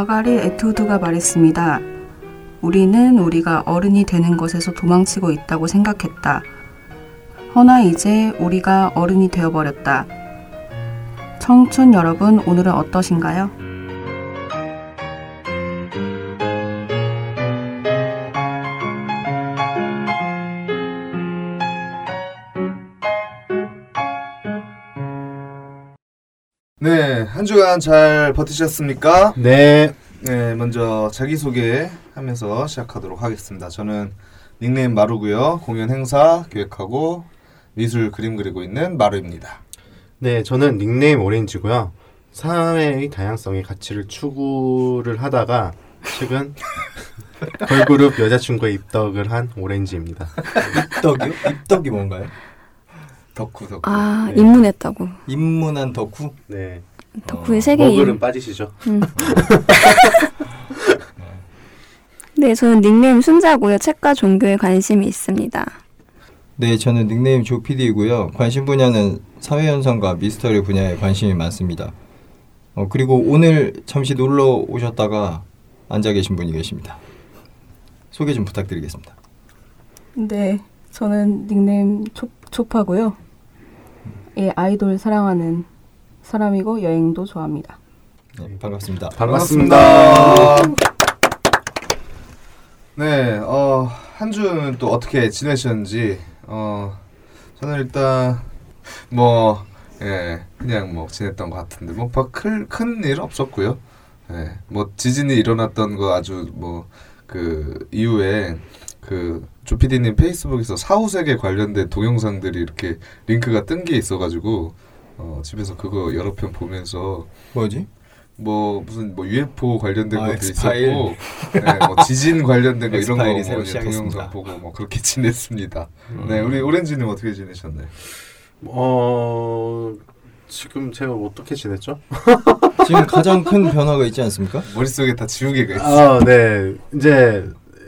아가리 에투드가 말했습니다. 우리는 우리가 어른이 되는 것에서 도망치고 있다고 생각했다. 허나 이제 우리가 어른이 되어버렸다. 청춘 여러분, 오늘은 어떠신가요? 한 주간 잘 버티셨습니까? 네. 네, 먼저 자기소개 하면서 시작하도록 하겠습니다. 저는 닉네임 마루고요. 공연 행사 기획하고 미술 그림 그리고 있는 마루입니다. 네, 저는 닉네임 오렌지고요. 사회의 다양성의 가치를 추구를 하다가 최근 걸그룹 여자친구에 입덕을 한 오렌지입니다. 입덕이요? 입덕이 뭔가요? 덕후 덕후. 아 네. 입문했다고. 입문한 덕후? 네. 덕후의 세계 머글은 임. 빠지시죠? 음. 네, 저는 닉네임 순자고요. 책과 종교에 관심이 있습니다. 네, 저는 닉네임 조피디이고요. 관심 분야는 사회현상과 미스터리 분야에 관심이 많습니다. 어, 그리고 오늘 잠시 놀러 오셨다가 앉아 계신 분이 계십니다. 소개 좀 부탁드리겠습니다. 네, 저는 닉네임 초, 초파고요. 예, 아이돌 사랑하는 사람이고 여행도 좋아합니다. 네, 반갑습니다. 반갑습니다. 네, 어, 한 주는 또 어떻게 지내셨는지, 어, 저는 일단, 뭐, 예, 그냥 뭐 지냈던 것 같은데, 뭐, 큰, 큰일 없었고요. 예, 뭐, 지진이 일어났던 거 아주 뭐, 그, 이후에, 그, 조피디님 페이스북에서 사후세계 관련된 동영상들이 이렇게 링크가 뜬 게 있어가지고, 어, 집에서 그거 여러 편 보면서, 뭐지? 뭐 무슨 뭐 UFO 관련된 아, 것도 엑스파일. 있었고, 네, 뭐 지진 관련된 거 이런 거 뭐. 동영상 보고 뭐 그렇게 지냈습니다. 음. 네, 우리 오렌지님 어떻게 지내셨나요? 어 지금 제가 어떻게 지냈죠? 지금 가장 큰 변화가 있지 않습니까? 머릿속에 다 지우개가 있어. 아, 네. 이제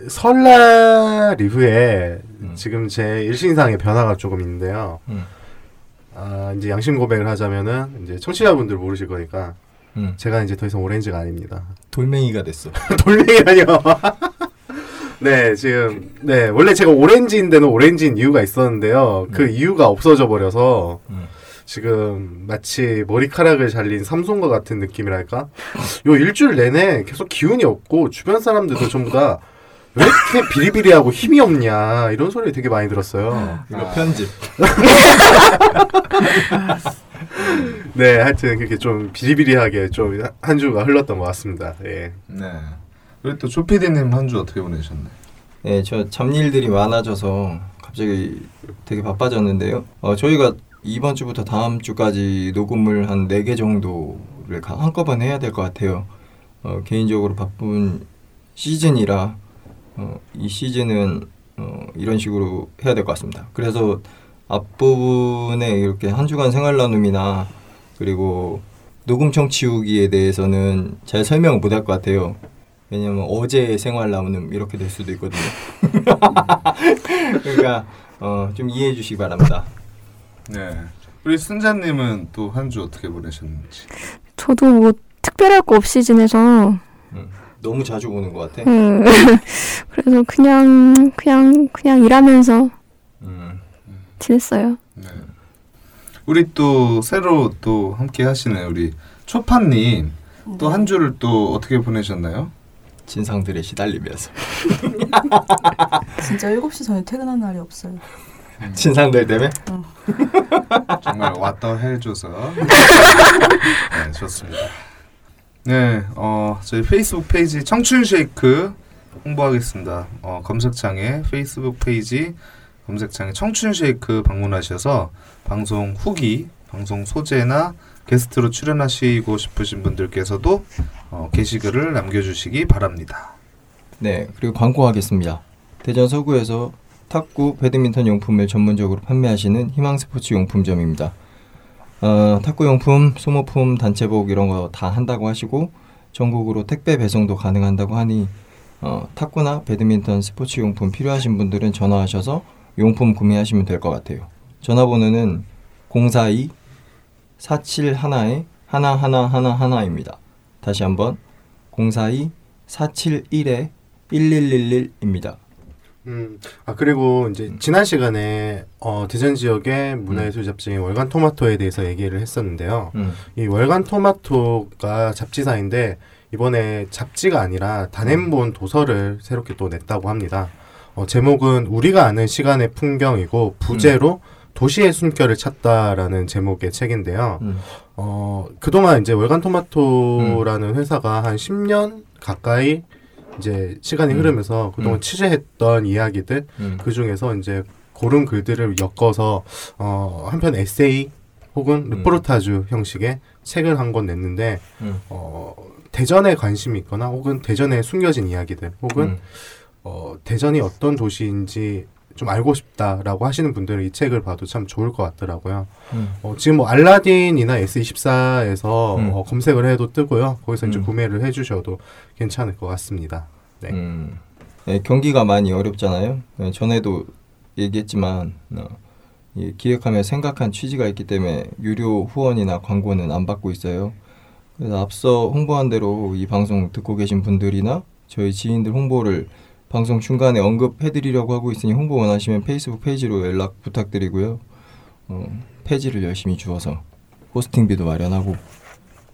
설날 이후에 음. 지금 제 일신상의 변화가 조금 있는데요. 음. 아, 이제 양심 고백을 하자면은 이제 청취자분들 모르실 거니까 음. 제가 이제 더 이상 오렌지가 아닙니다. 돌멩이가 됐어. 돌멩이라뇨. 네, 지금 네 원래 제가 오렌지인데는 오렌지인 이유가 있었는데요. 그 음. 이유가 없어져 버려서 음. 지금 마치 머리카락을 잘린 삼손과 같은 느낌이랄까? 요 일주일 내내 계속 기운이 없고 주변 사람들도 전부 다 왜 이렇게 비리비리하고 힘이 없냐 이런 소리 되게 많이 들었어요. 이거 아. 편집. 네, 하여튼 그렇게 좀 비리비리하게 좀 한 주가 흘렀던 것 같습니다. 예. 네. 우리 또 조피디님 한 주 어떻게 보내셨나요? 네, 저 잡일들이 많아져서 갑자기 되게 바빠졌는데요. 어, 저희가 이번 주부터 다음 주까지 녹음을 한네개 정도를 가- 한꺼번에 해야 될 것 같아요. 어, 개인적으로 바쁜 시즌이라 어, 이 시즌은 어, 이런 식으로 해야 될 것 같습니다. 그래서 앞부분에 이렇게 한 주간 생활 나눔이나 그리고 녹음청 치우기에 대해서는 잘 설명을 못할 것 같아요. 왜냐면 어제 생활 나눔 이렇게 될 수도 있거든요. 그러니까 어, 좀 이해해 주시기 바랍니다. 네. 우리 순자님은 또 한 주 어떻게 보내셨는지. 저도 뭐 특별할 거 없이 지내서 음, 너무 자주 보는 것 같아. 음, 그래서 그냥 그냥 그냥 일하면서 음, 지냈어요. 네. 우리 또 새로 또 함께 하시는 우리 초파님 또한 주를 또 어떻게 보내셨나요? 진상들에 시달리면서 진짜 7시 전에 퇴근한 날이 없어요. 진상들 때문에 정말 왔다 해줘서 네, 좋습니다. 네, 어, 저희 페이스북 페이지 청춘 쉐이크 홍보하겠습니다. 어, 검색창에 페이스북 페이지 검색창에 청춘 쉐이크 방문하셔서 방송 후기, 방송 소재나 게스트로 출연하시고 싶으신 분들께서도 어, 게시글을 남겨주시기 바랍니다. 네 그리고 광고하겠습니다. 대전 서구에서 탁구 배드민턴 용품을 전문적으로 판매하시는 희망 스포츠 용품점입니다. 어, 탁구 용품, 소모품, 단체복 이런 거 다 한다고 하시고 전국으로 택배 배송도 가능한다고 하니 어, 탁구나 배드민턴 스포츠 용품 필요하신 분들은 전화하셔서 용품 구매하시면 될 것 같아요. 전화번호는 042 471에 하나 하나 하나 하나입니다. 다시 한번 042 471에 1111입니다. 음, 아 그리고 이제 지난 시간에 어, 대전 지역의 문화예술 잡지인 월간 토마토에 대해서 얘기를 했었는데요. 음. 이 월간 토마토가 잡지사인데 이번에 잡지가 아니라 단행본 도서를 새롭게 또 냈다고 합니다. 어, 제목은 우리가 아는 시간의 풍경이고 부제로 도시의 숨결을 찾다라는 제목의 책인데요. 음. 어, 그동안 이제 월간 토마토라는 회사가 한 10년 가까이 이제 시간이 음. 흐르면서 그동안 음. 취재했던 이야기들 음. 그 중에서 이제 고른 글들을 엮어서 어, 한편 에세이 혹은 음. 르포르타주 형식의 책을 한 권 냈는데 음. 어, 대전에 관심이 있거나 혹은 대전에 숨겨진 이야기들 혹은 음. 어, 대전이 어떤 도시인지 좀 알고 싶다라고 하시는 분들은 이 책을 봐도 참 좋을 것 같더라고요. 음. 어, 지금 뭐 알라딘이나 S24에서 음. 어, 검색을 해도 뜨고요. 거기서 이제 음. 구매를 해주셔도 괜찮을 것 같습니다. 네. 음. 네, 경기가 많이 어렵잖아요. 네, 전에도 얘기했지만 어, 이 기획하며 생각한 취지가 있기 때문에 유료 후원이나 광고는 안 받고 있어요. 그래서 앞서 홍보한 대로 이 방송 듣고 계신 분들이나 저희 지인들 홍보를 방송 중간에 언급해드리려고 하고 있으니 홍보 원하시면 페이스북 페이지로 연락 부탁드리고요. 어, 페이지를 열심히 주어서 호스팅비도 마련하고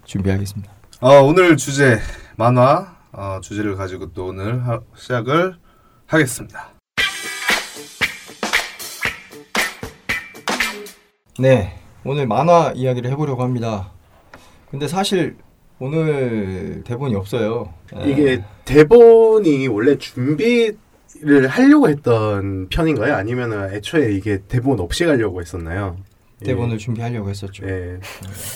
준비하겠습니다. 어, 오늘 주제 만화 어, 주제를 가지고 또 오늘 하, 시작을 하겠습니다. 네, 오늘 만화 이야기를 해보려고 합니다. 근데 사실 오늘 대본이 없어요. 예. 이게 대본이 원래 준비를 하려고 했던 편인가요? 아니면 애초에 이게 대본 없이 가려고 했었나요? 대본을 준비하려고 했었죠. 예.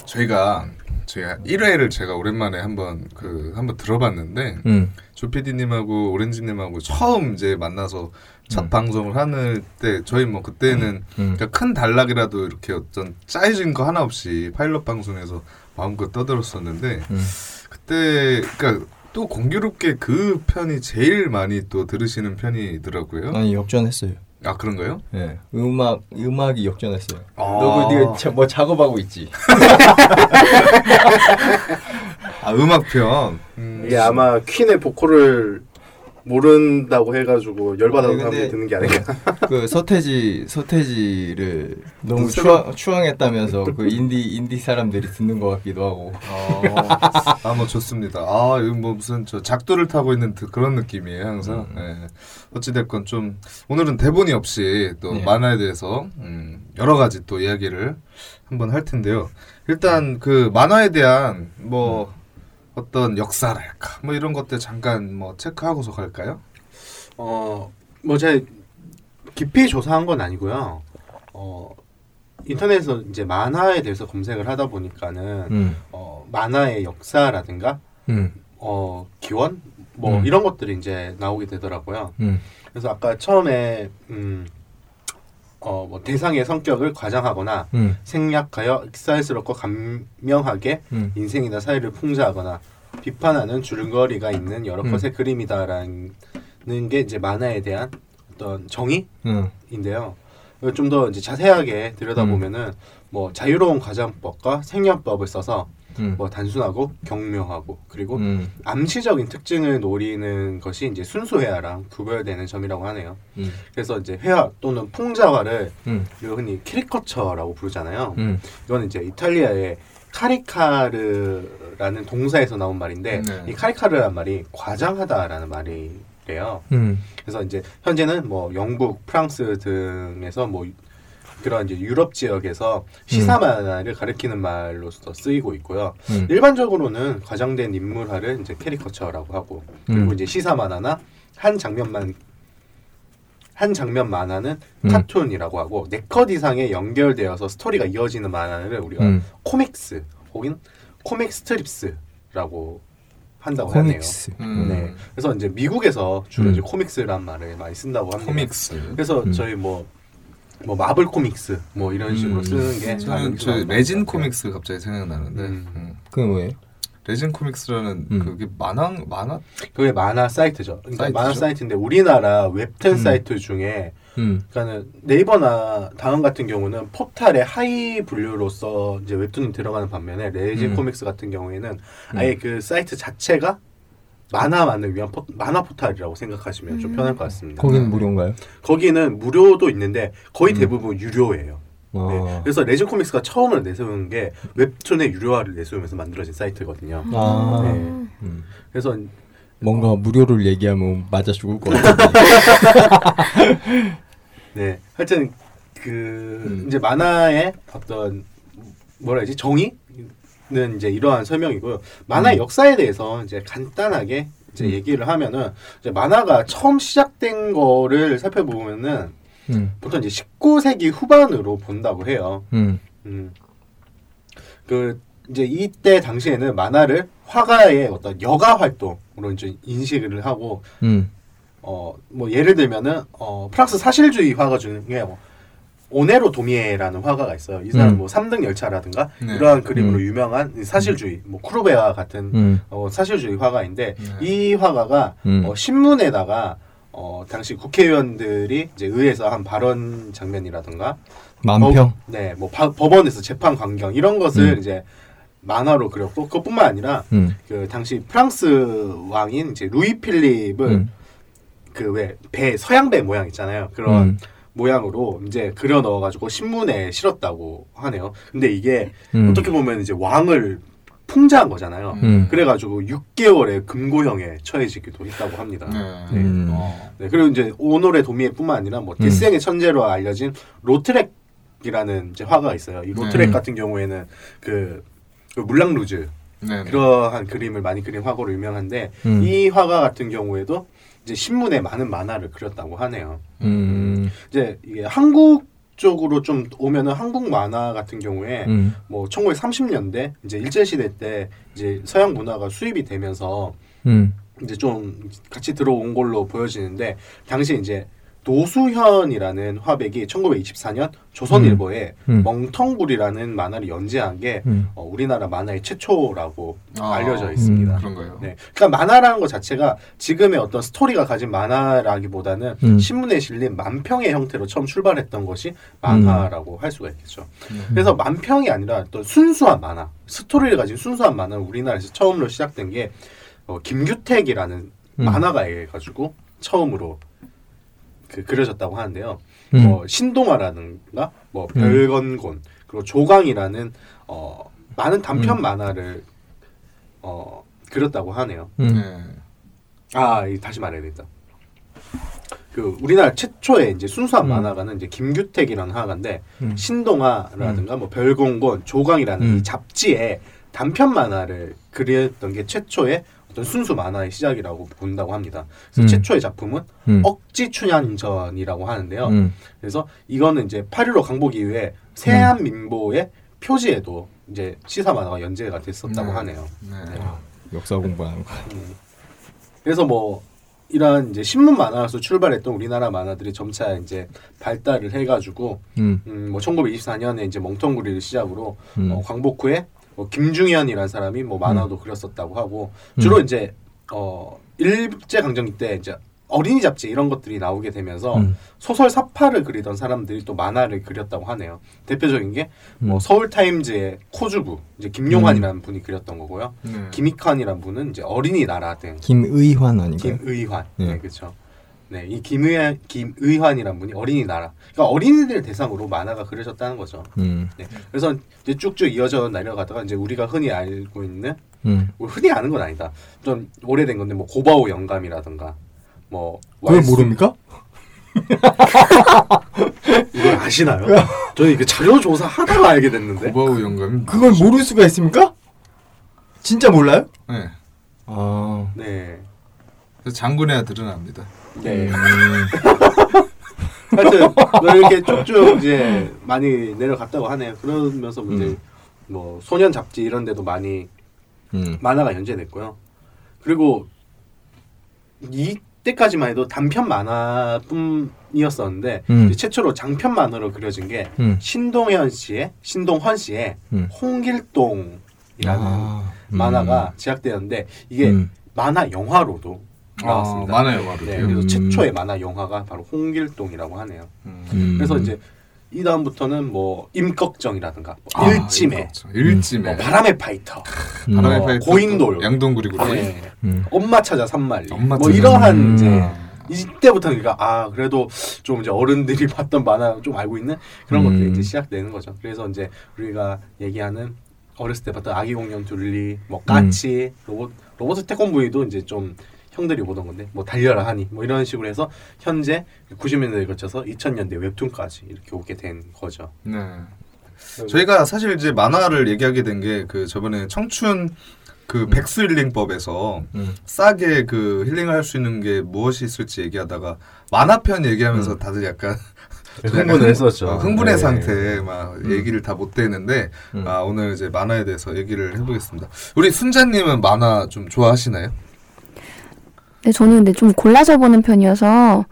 저희가 저희가 1회를 제가 오랜만에 한번 그 한번 들어봤는데 음, 조 PD님하고 오렌지님하고 처음 이제 만나서 첫 음. 방송을 하는 때 저희 뭐 그때는 음, 그러니까 큰 단락이라도 이렇게 어떤 짜여진 거 하나 없이 파일럿 방송에서 마음껏 떠들었었는데 음. 그때 그러니까 또 공교롭게 그 편이 제일 많이 또 들으시는 편이더라고요. 아니 역전했어요. 아 그런가요? 예, 음악 음악이 역전했어요. 아. 너그 네가 자- 뭐 작업하고 있지? 아 음악 편. 음. 이게 아마 퀸의 보컬을 모른다고 해가지고 열받아서 사람들이 듣는 게 아닌가. 그 서태지 서태지를 너무 무슨- 추앙, 추앙했다면서 그 인디 인디 사람들이 듣는 것 같기도 하고. 아뭐 좋습니다. 아 이거 뭐 무슨 저 작두를 타고 있는 드- 그런 느낌이에요 항상. 음. 예. 어찌됐건 좀 오늘은 대본이 없이 또 네. 만화에 대해서 음, 여러 가지 또 이야기를 한번 할 텐데요. 일단 그 만화에 대한 뭐 어떤 역사랄까 뭐 이런 것들 잠깐 뭐 체크하고서 갈까요? 어, 뭐 제가 깊이 조사한 건 아니고요. 어, 인터넷에서 이제 만화에 대해서 검색을 하다 보니까는 음, 어, 만화의 역사라든가 음, 어, 기원 뭐 음. 이런 것들이 이제 나오게 되더라고요. 음, 그래서 아까 처음에 음, 어, 뭐 대상의 성격을 과장하거나 음, 생략하여 익살스럽고 감명하게 음, 인생이나 사회를 풍자하거나 비판하는 줄거리가 있는 여러 음. 컷의 그림이다라는 게 이제 만화에 대한 어떤 정의인데요. 음, 좀더 이제 자세하게 들여다보면은 뭐 자유로운 과장법과 생략법을 써서 음, 뭐 단순하고 경묘하고 그리고 음, 암시적인 특징을 노리는 것이 이제 순수 회화랑 구별되는 점이라고 하네요. 음, 그래서 이제 회화 또는 풍자화를 음, 우리가 흔히 캐리커처라고 부르잖아요. 음, 이거는 이제 이탈리아의 caricare라는 동사에서 나온 말인데 네. 이 caricare란 말이 과장하다라는 말이래요. 음, 그래서 이제 현재는 뭐 영국, 프랑스 등에서 뭐 그런 이제 유럽 지역에서 시사 만화를 가리키는 말로서 쓰이고 있고요. 음, 일반적으로는 과장된 인물화를 이제 캐리커처라고 하고 그리고 음. 이제 시사 만화나 한 장면만 한 장면 만화는 음. 카툰이라고 하고 네컷 이상에 연결되어서 스토리가 이어지는 만화를 우리가 음. comics 혹은 comic strips라고 한다고 하네요. comics. 음. 네. 그래서 이제 미국에서 주로 음. 이제 comics란 말을 많이 쓴다고 합니다. comics. 그래서 음. 저희 뭐, 뭐 마블 코믹스 뭐 이런 식으로 음. 쓰는 게 저는 저것 레진. 코믹스 갑자기 생각나는데 음. 음. 그게 뭐예요? 레진 코믹스라는 음. 그게 만화 만화 그게 만화 사이트죠. 그러니까 사이트죠? 만화 사이트인데 우리나라 웹툰 음. 사이트 중에 음, 그러니까는 네이버나 다음 같은 경우는 포탈의 하위 분류로서 이제 웹툰이 들어가는 반면에 레진 음. 코믹스 같은 경우에는 아예 그 사이트 자체가 만화만을 위한 포, 만화 포탈이라고 생각하시면 좀 편할 것 같습니다. 거기는 무료인가요? 거기는 무료도 있는데 거의 음. 대부분 유료예요. 네. 아. 그래서 레진 코믹스가 처음으로 내세운 게 웹툰의 유료화를 내세우면서 만들어진 사이트거든요. 아. 네. 음. 그래서 뭔가 무료를 얘기하면 맞아 죽을 것 같은데. 네, 하여튼 그 음. 이제 만화의 어떤 뭐라 해야지 정의 는 이제 이러한 설명이고요. 만화 의 음. 역사에 대해서 이제 간단하게 이제 음. 얘기를 하면은 이제 만화가 처음 시작된 거를 살펴보면은 음. 보통 이제 19세기 후반으로 본다고 해요. 음. 음. 그 이제 이때 당시에는 만화를 화가의 어떤 여가 활동으로 이제 인식을 하고 음. 어뭐 예를 들면은 어 프랑스 사실주의 화가 중에 뭐 오네로 도미에라는 화가가 있어요. 이 사람 음. 뭐 3등 열차라든가 네. 이러한 그림으로 음. 유명한 이 사실주의 뭐 쿠르베와 같은 음. 어 사실주의 화가인데 네. 이 화가가 음. 어, 신문에다가 어 당시 국회의원들이 이제 의회에서 한 발언 장면이라든가 만평. 네, 뭐 바- 법원에서 재판 광경 이런 것을 음. 이제 만화로 그렸고 그것뿐만 아니라 음. 그 당시 프랑스 왕인 이제 루이 필립을 음. 그왜 배 서양 배 모양 있잖아요. 그런 음. 모양으로 이제 그려 넣어가지고 신문에 실었다고 하네요. 근데 이게 음. 어떻게 보면 이제 왕을 풍자한 거잖아요. 음. 그래가지고 6개월의 금고형에 처해지기도 했다고 합니다. 네. 음. 어. 네, 그리고 이제 오노레 도미에뿐만 아니라 뭐 음. 디스eng의 천재로 알려진 로트렉이라는 이제 화가가 있어요. 이 로트렉 음. 같은 경우에는 그, 그 물랑 루즈 네. 그러한 그림을 많이 그린 화가로 유명한데 음. 이 화가 같은 경우에도 이제 신문에 많은 만화를 그렸다고 하네요. 음. 이제 이게 한국 쪽으로 좀 오면은 한국 만화 같은 경우에 음. 뭐 1930년대 이제 일제 시대 때 이제 서양 문화가 수입이 되면서 음. 이제 좀 같이 들어온 걸로 보여지는데 당시 이제 노수현이라는 화백이 1924년 조선일보에 음. 멍텅구리라는 만화를 연재한 게 음. 어, 우리나라 만화의 최초라고 아, 알려져 있습니다. 음. 그런가요? 네, 그러니까 만화라는 것 자체가 지금의 어떤 스토리가 가진 만화라기보다는 음. 신문에 실린 만평의 형태로 처음 출발했던 것이 만화라고 할 수가 있겠죠. 네. 그래서 만평이 아니라 또 순수한 만화, 스토리를 가진 순수한 만화는 우리나라에서 처음으로 시작된 게 어, 김규택이라는 음. 만화가에 가지고 처음으로 그 그려졌다고 하는데요. 음. 뭐 신동아라든가 뭐 별건곤 그리고 조광이라는 어 많은 단편 음. 만화를 어 그렸다고 하네요. 음. 네. 아, 이 다시 말해야겠다. 그 우리나라 최초의 이제 순수한 음. 만화가는 이제 김규택이라는 화가인데 음. 신동아라든가 뭐 별공곤 조광이라는 음. 이 잡지에 단편 만화를 그렸던 게 최초의 어떤 순수 만화의 시작이라고 본다고 합니다. 그래서 음. 최초의 작품은 음. 억지 춘향전이라고 하는데요. 음. 그래서 이거는 이제 8.15 강복 이후에 세한민보의 표지에도 이제 시사 만화가 연재가 됐었다고 네. 하네요. 네. 역사 공부하는 거. 음. 그래서 뭐 이런 이제 신문 만화에서 출발했던 우리나라 만화들이 점차 이제 발달을 해가지고 음. 음, 뭐 1924년에 이제 멍텅구리를 시작으로 음. 어, 광복 후에 뭐 김중현이라는 사람이 뭐 만화도 그렸었다고 하고 주로 이제 어 일제 강점기 때 이제 어린이 잡지 이런 것들이 나오게 되면서 음. 소설 사파를 그리던 사람들이 또 만화를 그렸다고 하네요. 대표적인 게뭐 음. 서울 타임즈의 코주부 이제 김용환이라는 분이 그렸던 거고요. 네. 김익환이라는 분은 이제 어린이 나라 등 김의환 아닌가요? 김의환. 네. 네, 그렇죠. 네, 이 김의환 김의환이란 분이 어린이 나라. 그러니까 어린이들 대상으로 만화가 그려졌다는 거죠. 음. 네. 그래서 이제 쭉쭉 이어져 내려가다가 이제 우리가 흔히 알고 있는 음. 뭐 흔히 아는 건 아니다. 좀 오래된 건데 뭐 고바오 영감이라든가 뭐 그걸 왈수- 모릅니까? 이걸 아시나요? 저는 이게 자료 조사 하다가 알게 됐는데. 고바우 영감이 그걸 모를 수가 있습니까? 진짜 몰라요? 네. 아. 네. 그래서 장군의 아들은 압니다. 네. 음. 하여튼 뭐 이렇게 쭉쭉 이제 많이 내려갔다고 하네요. 그러면서 이제 음. 뭐 소년 잡지 이런 데도 많이 음. 만화가 연재됐고요. 그리고 이때까지만 해도 단편 만화뿐이었었는데 음. 최초로 장편 만화로 그려진 게 음. 신동현 씨의 신동헌 씨의 음. 홍길동이라는 아. 음. 만화가 제작되었는데 이게 음. 만화 영화로도 나왔습니다. 아, 만화 영화로도요? 네, 그래서 음. 최초의 만화 영화가 바로 홍길동이라고 하네요. 음. 음. 그래서 이제 이 다음부터는 뭐 임꺽정이라든가 뭐 아, 일꺽정. 일지매 뭐 바람의 파이터 바람의 뭐 파이터 고인돌. 양동구리 고리 네. 음. 엄마 찾아 삼만리 엄마 뭐 찾아 이러한. 이제 음. 이때부터는 그러니까 아 그래도 좀 이제 어른들이 봤던 만화 좀 알고 있는 그런 음. 것들이 이제 시작되는 거죠. 그래서 이제 우리가 얘기하는 어렸을 때 봤던 아기 공룡 둘리, 뭐 까치, 로봇 로봇 태권브이도 이제 좀 형들이 보던 건데 뭐 달려라 하니 뭐 이런 식으로 해서 현재 90년대에 거쳐서 2000년대 웹툰까지 이렇게 오게 된 거죠. 네. 저희가 사실 이제 만화를 얘기하게 된 게 그 저번에 청춘 그 백수 힐링법에서 음. 싸게 그 힐링을 할 수 있는 게 무엇이 있을지 얘기하다가 만화편 얘기하면서 음. 다들 약간 흥분을 했었죠. 어, 흥분의 네. 상태에 막 얘기를 다못 대는데 음. 아, 오늘 이제 만화에 대해서 얘기를 해보겠습니다. 우리 순자님은 만화 좀 좋아하시나요? 네, 저는 근데 좀 골라서 보는 편이어서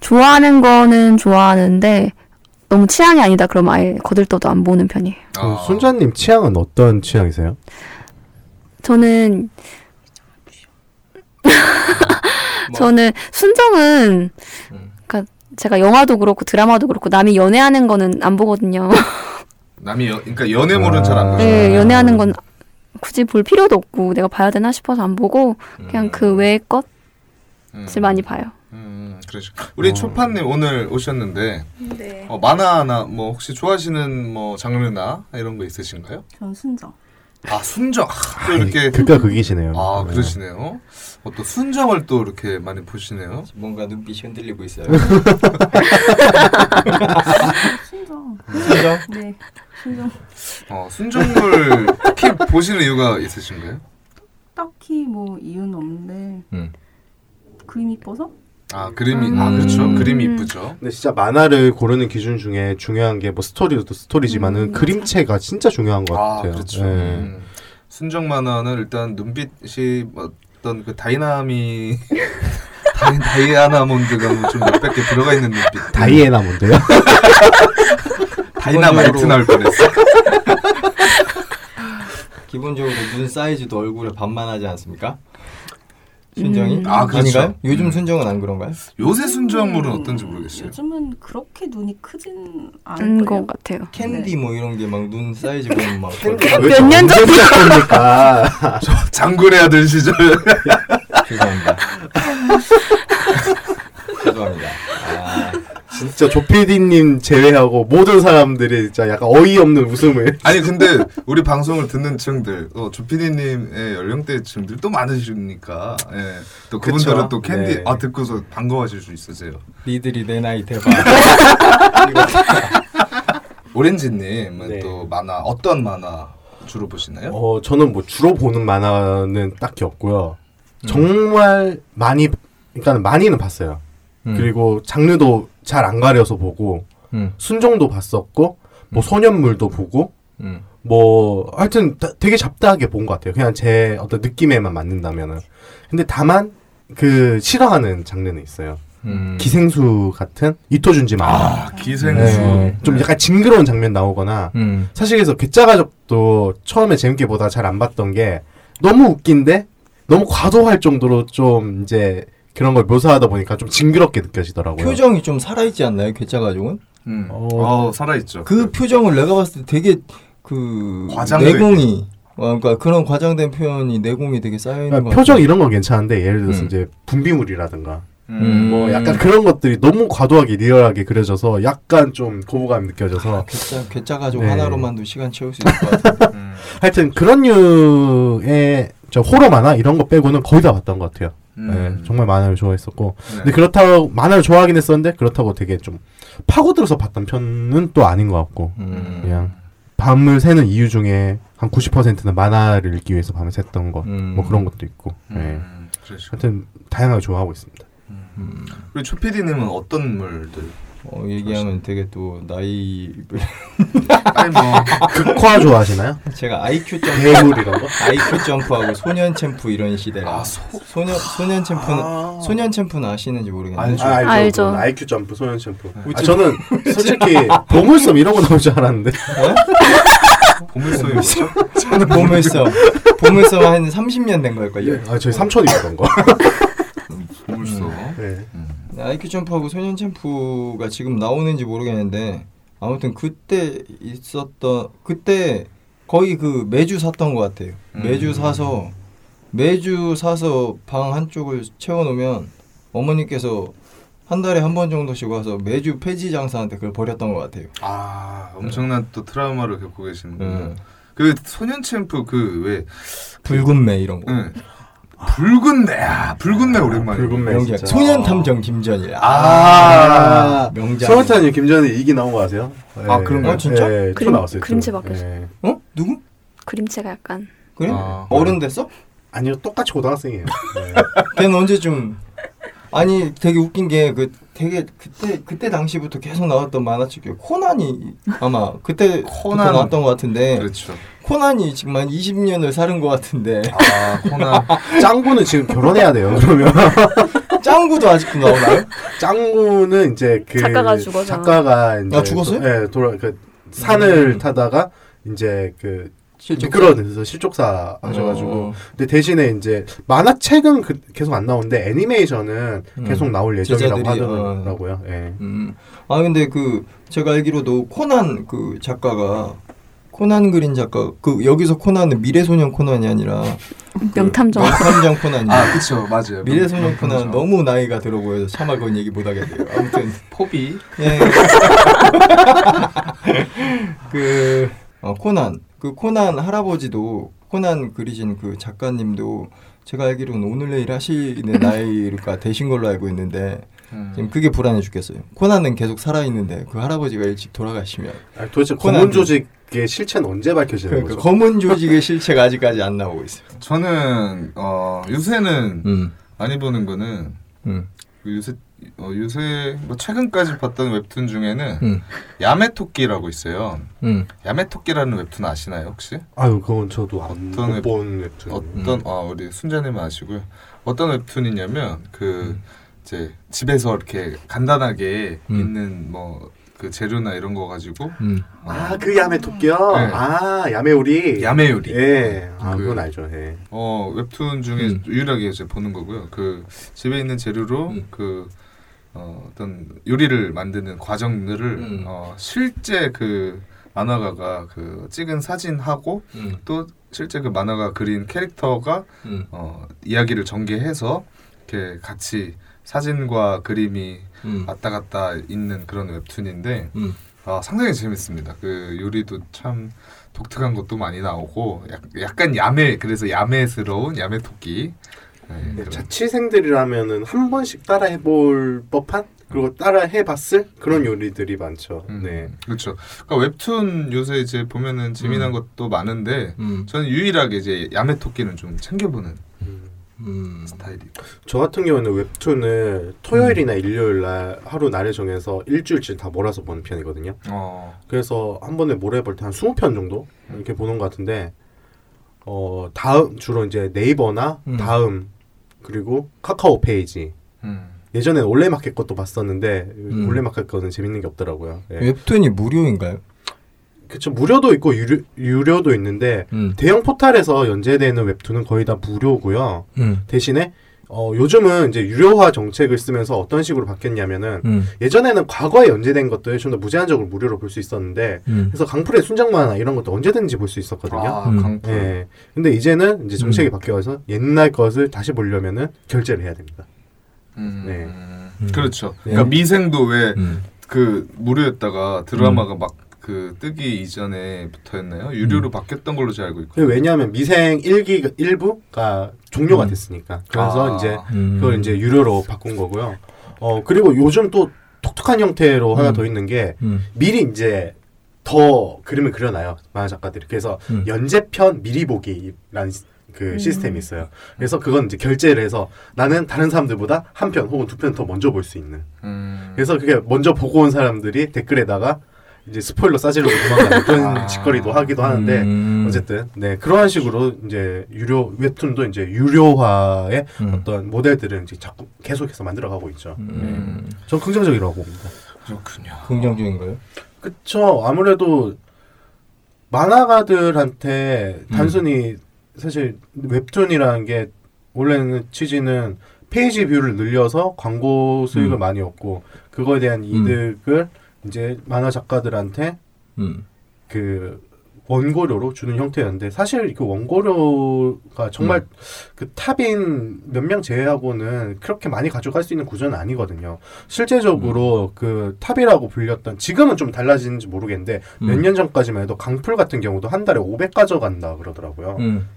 좋아하는 거는 좋아하는데 너무 취향이 아니다 그러면 아예 거들떠도 안 보는 편이에요. 그럼 순자님 취향은 어떤 취향이세요? 저는 뭐. 저는 순정은 음. 그러니까 제가 영화도 그렇고 드라마도 그렇고 남이 연애하는 거는 안 보거든요. 남이 여, 그러니까 연애물은 잘안 아. 보죠. 네, 연애하는 건 굳이 볼 필요도 없고 내가 봐야 되나 싶어서 안 보고 그냥 그 외의 것을 음. 많이 봐요. 음, 그러죠. 우리 어. 초파님 오늘 오셨는데 네. 어, 만화나 뭐 혹시 좋아하시는 뭐 장르나 이런 거 있으신가요? 전 순정. 아 순정 아, 또 이렇게 극과 극이시네요. 아 네. 그러시네요. 어, 또 순정을 또 이렇게 많이 보시네요. 뭔가 눈빛이 흔들리고 있어요. 순정. 순정? 네. 순정. 어 순정을 특히 보시는 이유가 있으신가요? 딱히 뭐 이유는 없는데 음. 그림 이뻐서? 아 그림이 아 음. 그렇죠. 그림이 이쁘죠. 근데 진짜 만화를 고르는 기준 중에 중요한 게 뭐 스토리도 스토리지만은 음, 그림체가 진짜 중요한 것 아 같아요. 그렇죠. 네. 음. 순정 만화는 일단 눈빛이 어떤 그 다이나미 다이, 다이아몬드가 뭐좀 몇백 개 들어가 있는 눈빛. 다이애나 뭔데요? 다이나마이트 기본적으로- 나올 뻔했어. 기본적으로 눈 사이즈도 얼굴에 반만하지 않습니까? 순정이? 음. 아, 그렇죠. 아닌가요? 요즘 음. 순정은 안 그런가요? 요새 순정물은 어떤지 모르겠어요. 요즘은 그렇게 눈이 크진 안 않은 것것 같아요. 캔디 뭐 이런 게 막 눈 사이즈 보면 막 몇 년 전- 겁니까? 장군의 아들 시절. 죄송합니다. 아, 진짜 조피디님 제외하고 모든 사람들이 진짜 약간 어이없는 웃음을. 아니 근데 우리 방송을 듣는 층들, 어, 조피디님의 연령대층들 또 많으시니까, 예. 또 그분들은 그쵸. 또 캔디 네. 아 듣고서 반가워하실 수 있으세요. 니들이 내 나이 대박. 오렌지님은 네. 또 만화 어떤 만화 주로 보시나요? 어 저는 뭐 주로 보는 만화는 딱히 없고요. 정말 많이 그러니까 많이는 봤어요. 음. 그리고 장르도 잘 안 가려서 보고 음, 순정도 봤었고 뭐 소년물도 보고 음, 뭐 하여튼 다- 되게 잡다하게 본 것 같아요. 그냥 제 어떤 느낌에만 맞는다면은. 근데 다만 그 싫어하는 장르는 있어요. 음. 기생수 같은 이토준지 만화. 아 기생수. 네. 좀 약간 징그러운 장면 나오거나 음. 사실 그래서 괴짜가족도 처음에 재밌게 보다가 잘안 봤던 게 너무 웃긴데 너무 과도할 정도로 좀 이제 그런 걸 묘사하다 보니까 좀 징그럽게 느껴지더라고요. 표정이 좀 살아있지 않나요? 괴짜 가족은? 음. 어. 어, 살아있죠. 그 표정을 내가 봤을 때 되게 그 내공이 어, 그러니까 그런 과장된 표현이 내공이 되게 쌓여 있는 것 그러니까 표정 같아요. 이런 건 괜찮은데 예를 들어서 음. 이제 분비물이라든가 음. 뭐 약간 그런 것들이 너무 과도하게 리얼하게 그려져서 약간 좀 거부감이 느껴져서 괴짜 괴짜 가족 네. 하나로만도 시간 채울 수 있을 것 같아요. 음. 하여튼 그런 류의 저 호러 만화 이런 거 빼고는 거의 다 봤던 것 같아요. 음. 네, 정말 만화를 좋아했었고 네. 근데 그렇다고 만화를 좋아하긴 했었는데 그렇다고 되게 좀 파고들어서 봤던 편은 또 아닌 것 같고 음. 그냥 밤을 새는 이유 중에 한 90%는 만화를 읽기 위해서 밤을 샜던 것, 음. 뭐 그런 것도 있고. 네. 음. 그렇죠. 하여튼 다양하게 좋아하고 있습니다. 음. 우리 초피디님은 어떤 물들? 어, 얘기하면 되게 또 나이 아니 뭐 극화 좋아하시나요? 제가 IQ 점프 거? IQ 점프하고 소년 챔프 이런 시대라 아, 소- 소년 소년 챔프는 아. 소년 챔프는 아시는지 모르겠는데 알죠. 아, 알죠. 알죠. 그건 IQ 점프, 소년 챔프. 아, 우쭈- 저는 솔직히 보물섬 이런 거 나올 줄 알았는데. 보물소이 뭐죠? 보물섬 보물섬 한 30년 된 걸걸요. 아, 저희 삼촌이 보던 거. 보물소. 네. IQ 점프하고 소년 챔프가 지금 나오는지 모르겠는데 아무튼 그때 있었던 그때 거의 그 매주 샀던 것 같아요. 매주 음. 사서 매주 사서 방 한쪽을 채워놓으면 어머니께서 한 달에 한 번 정도씩 와서 매주 폐지 장사한테 그걸 버렸던 것 같아요. 아 엄청난 또 트라우마를 겪고 계시는군요. 음. 그 소년 챔프 그 왜 붉은 매 이런 거. 응. 붉은 매, 아, 붉은 매 오랜만에. 붉은 매. 명작. 진짜. 소년 탐정 김전일. 아, 명작. 소년탐정 김전일 2기 나온 거 아세요? 아, 그런가요? 진짜? 네, two 그림- 나왔어요. two. 그림체 바뀌었어요. 네. 어? 누구? 그림체가 약간 그래? 아. 어른 됐어? 아니요, 똑같이 고등학생이에요. 네. 걔는 언제쯤 아니 되게 웃긴 게 그 되게 그때 그때 당시부터 계속 나왔던 만화책 중에 코난이 아마 그때 코난 코난. 나왔던 것 같은데 그렇죠. 코난이 지금 한 20년을 사는 것 같은데 아 코난. 짱구는 지금 결혼해야 돼요. 그러면 짱구도 아직도 나오나요? 짱구는 이제 그 작가가 죽어서. 작가가 이제 아, 죽었어요? 도- 네, 돌아 그 산을 음. 타다가 이제 그 미끄러져서 실족사 하셔가지고 어, 근데 대신에 이제 만화책은 그, 계속 안 나오는데 애니메이션은 음. 계속 나올 예정이라고 제자들이, 하더라고요. 예. 음. 아 근데 그 제가 알기로도 코난 그 작가가 코난 그린 작가 그 여기서 코난은 미래소년 코난이 아니라 명탐정. 명탐정 코난이 아 그쵸 맞아요. 미래소년 코난 그렇죠. 너무 나이가 들어 보여서 차마 그건 얘기 못 하겠네요. 아무튼 포비. 예. 그 어, 코난 그 코난 할아버지도 코난 그리신 그 작가님도 제가 알기로는 오늘 내일 하시는 나이가 되신 걸로 알고 있는데 음. 지금 그게 불안해 죽겠어요. 코난은 계속 살아 있는데 그 할아버지가 일찍 돌아가시면 아니, 도대체 코난 검은 조직 의 실체는 언제 밝혀지는 그러니까 거죠? 검은 조직의 실체가 아직까지 안 나오고 있어요. 저는 어 요새는 음, 많이 보는 거는 음, 그 요새 어, 요새 뭐 최근까지 봤던 웹툰 중에는 음, 야매토끼라고 있어요. 음. 야매토끼라는 웹툰 아시나요 혹시? 아유 그건 저도 어떤 웹- 웹툰. 어떤 아 우리 순자님 아시고요. 어떤 웹툰이냐면 그 이제 집에서 이렇게 간단하게 음. 있는 뭐 그 재료나 이런 거 가지고 음. 아 그 야매 토끼요. 네. 아 야매 요리. 야매 요리. 예. 아 그- 그건 알죠. 예. 어 웹툰 중에 음. 유일하게 이제 보는 거고요. 그 집에 있는 재료로 음. 그 어, 어떤 요리를 만드는 과정들을 음. 어, 실제 그 만화가가 그 찍은 사진하고 음, 또 실제 그 만화가 그린 캐릭터가 음, 어, 이야기를 전개해서 이렇게 같이 사진과 그림이 음, 왔다 갔다 있는 그런 웹툰인데 음. 아, 상당히 재밌습니다. 그 요리도 참 독특한 것도 많이 나오고 약, 약간 야매 그래서 야매스러운 야매 토끼. 네, 네, 그런- 자취생들이라면은 한 번씩 따라 해볼 법한 그리고 따라 해봤을 그런 요리들이 많죠. 음, 네. 그렇죠. 그러니까 웹툰 요새 이제 보면은 재미난 음. 것도 많은데 음, 저는 유일하게 이제 야매 토끼는 좀 챙겨보는 음. 음. 스타일이고. 저 같은 경우는 웹툰을 토요일이나 일요일 날 하루 날을 정해서 일주일치 다 몰아서 보는 편이거든요. 어, 그래서 한 번에 몰아 볼때 한 20편 정도 이렇게 보는 것 같은데 어 다음 주로 이제 네이버나 음. 다음 그리고 카카오 페이지 음. 예전에 올레마켓 것도 봤었는데 음. 올레마켓 거는 재밌는 게 없더라고요. 예. 웹툰이 무료인가요? 그쵸 무료도 있고 유료, 유료도 있는데 음. 대형 포탈에서 연재되는 웹툰은 거의 다 무료고요. 음. 대신에 어, 요즘은 이제 유료화 정책을 쓰면서 어떤 식으로 바뀌었냐면은 음. 예전에는 과거에 연재된 것들 좀 더 무제한적으로 무료로 볼 수 있었는데 음. 그래서 강풀의 순정만화 이런 것도 언제든지 볼 수 있었거든요. 아, 음. 강풀. 예. 근데 이제는 이제 정책이 음. 바뀌어서 옛날 것을 다시 보려면은 결제를 해야 됩니다. 음. 네. 음. 그렇죠. 네. 그러니까 미생도 왜 음. 그 무료였다가 드라마가 막 그 뜨기 이전에부터였나요? 유료로 바뀌었던 걸로 제가 알고 그 있거든요. 왜냐하면 미생 1기 1부가 종료가 음. 됐으니까. 그래서 아. 이제 음. 그걸 이제 유료로 바꾼 거고요. 어 그리고 요즘 또 독특한 형태로 하나 음. 더 있는 게 음. 미리 이제 더 그림을 그려놔요 만화 작가들이. 그래서 음. 연재편 미리 보기라는 시- 그 시스템이 있어요. 그래서 그건 이제 결제를 해서 나는 다른 사람들보다 한 편 혹은 두 편 더 먼저 볼 수 있는. 음. 그래서 그게 먼저 보고 온 사람들이 댓글에다가 이제 스포일러 싸지려고 도망가는 그런 아. 짓거리도 하기도 하는데 음. 어쨌든 네 그러한 식으로 이제 유료 웹툰도 이제 유료화의 음. 어떤 모델들은 이제 자꾸 계속해서 만들어가고 있죠. 음. 전 긍정적이라고 봅니다. 그렇군요. 긍정적인가요? 그쵸. 아무래도 만화가들한테 음. 단순히 사실 웹툰이라는 게 원래는 취지는 페이지 뷰를 늘려서 광고 수익을 음. 많이 얻고 그거에 대한 이득을 이제 만화 작가들한테 음. 그 원고료로 주는 형태였는데 사실 그 원고료가 정말 음. 그 탑인 몇 명 제외하고는 그렇게 많이 가져갈 수 있는 구조는 아니거든요. 실제적으로 음. 그 탑이라고 불렸던 지금은 좀 달라지는지 모르겠는데 몇 음. 년 전까지만 해도 강풀 같은 경우도 한 달에 500 가져간다 그러더라고요. 음.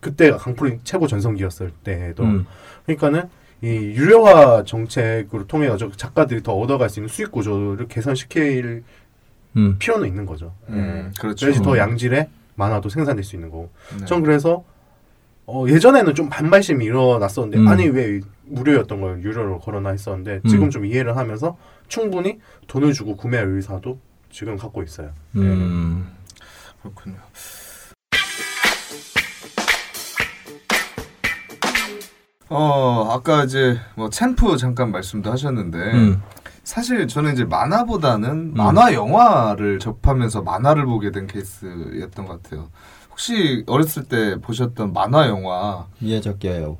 그때가 강풀이 최고 전성기였을 때에도 음. 그러니까는 이 유료화 정책으로 통해 가지고 작가들이 더 얻어갈 수 있는 수익 구조를 개선시킬 음. 필요는 있는 거죠. 음, 예. 그렇죠. 그래야지 더 양질의 만화도 생산될 수 있는 거고. 네. 전 그래서 어, 예전에는 좀 반발심이 일어났었는데 음. 아니 왜 무료였던 걸 유료로 걸어놔 했었는데 지금 음. 좀 이해를 하면서 충분히 돈을 주고 구매할 의사도 지금 갖고 있어요. 음. 그렇군요. 어 아까 이제 뭐 챔프 잠깐 말씀도 하셨는데 음. 사실 저는 이제 만화보다는 만화 영화를 접하면서 만화를 보게 된 케이스였던 것 같아요. 혹시 어렸을 때 보셨던 만화 영화 미야자키 하야오.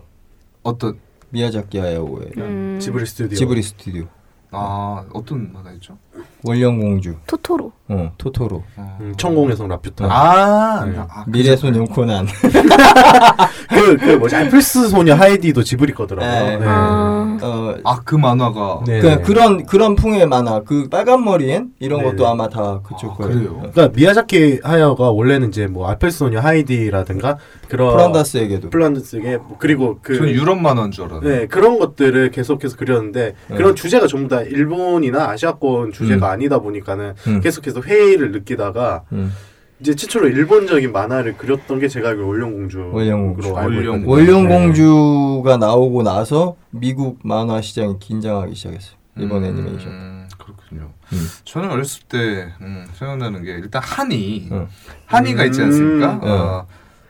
어떤 미야자키 하야오의 음, 지브리 스튜디오. 지브리 스튜디오. 아 어떤 만화였죠? 월령공주. 토토로. 어, 토토로. 어. 음, 천공에성 라퓨타. 아, 네. 아 미래소년 코난. 그, 그 뭐지? 알플스 소녀 하이디도 지브리 거더라고요. 네. 네. 아, 어, 아 그 만화가 네. 그, 그런 그런 풍의 만화. 그 빨간 머리엔 이런 네네. 것도 아마 다 그쪽 아, 거예요. 그래요? 그러니까 미야자키 하야오가 원래는 이제 뭐 알플스 소녀 하이디라든가 그런 프란다스에게도. 플란드스게 뭐 그리고 그 유럽 만화인 줄 알았는데 네 그런 것들을 계속해서 그렸는데 네. 그런 주제가 전부 다 일본이나 아시아권 주제가 음. 아니다 보니까는 음. 계속해서 회의를 느끼다가 음. 이제 최초로 일본적인 만화를 그렸던 게 제가 알기로 월령공주로 월령공주. 알고 월령- 있거든요. 월령공주가 나오고 나서 미국 만화 시장이 긴장하기 시작했어요. 이번 음, 애니메이션. 그렇군요. 음. 저는 어렸을 때 음, 생각나는 게 일단 한이 어. 한이가 있지 않습니까? 음. 어,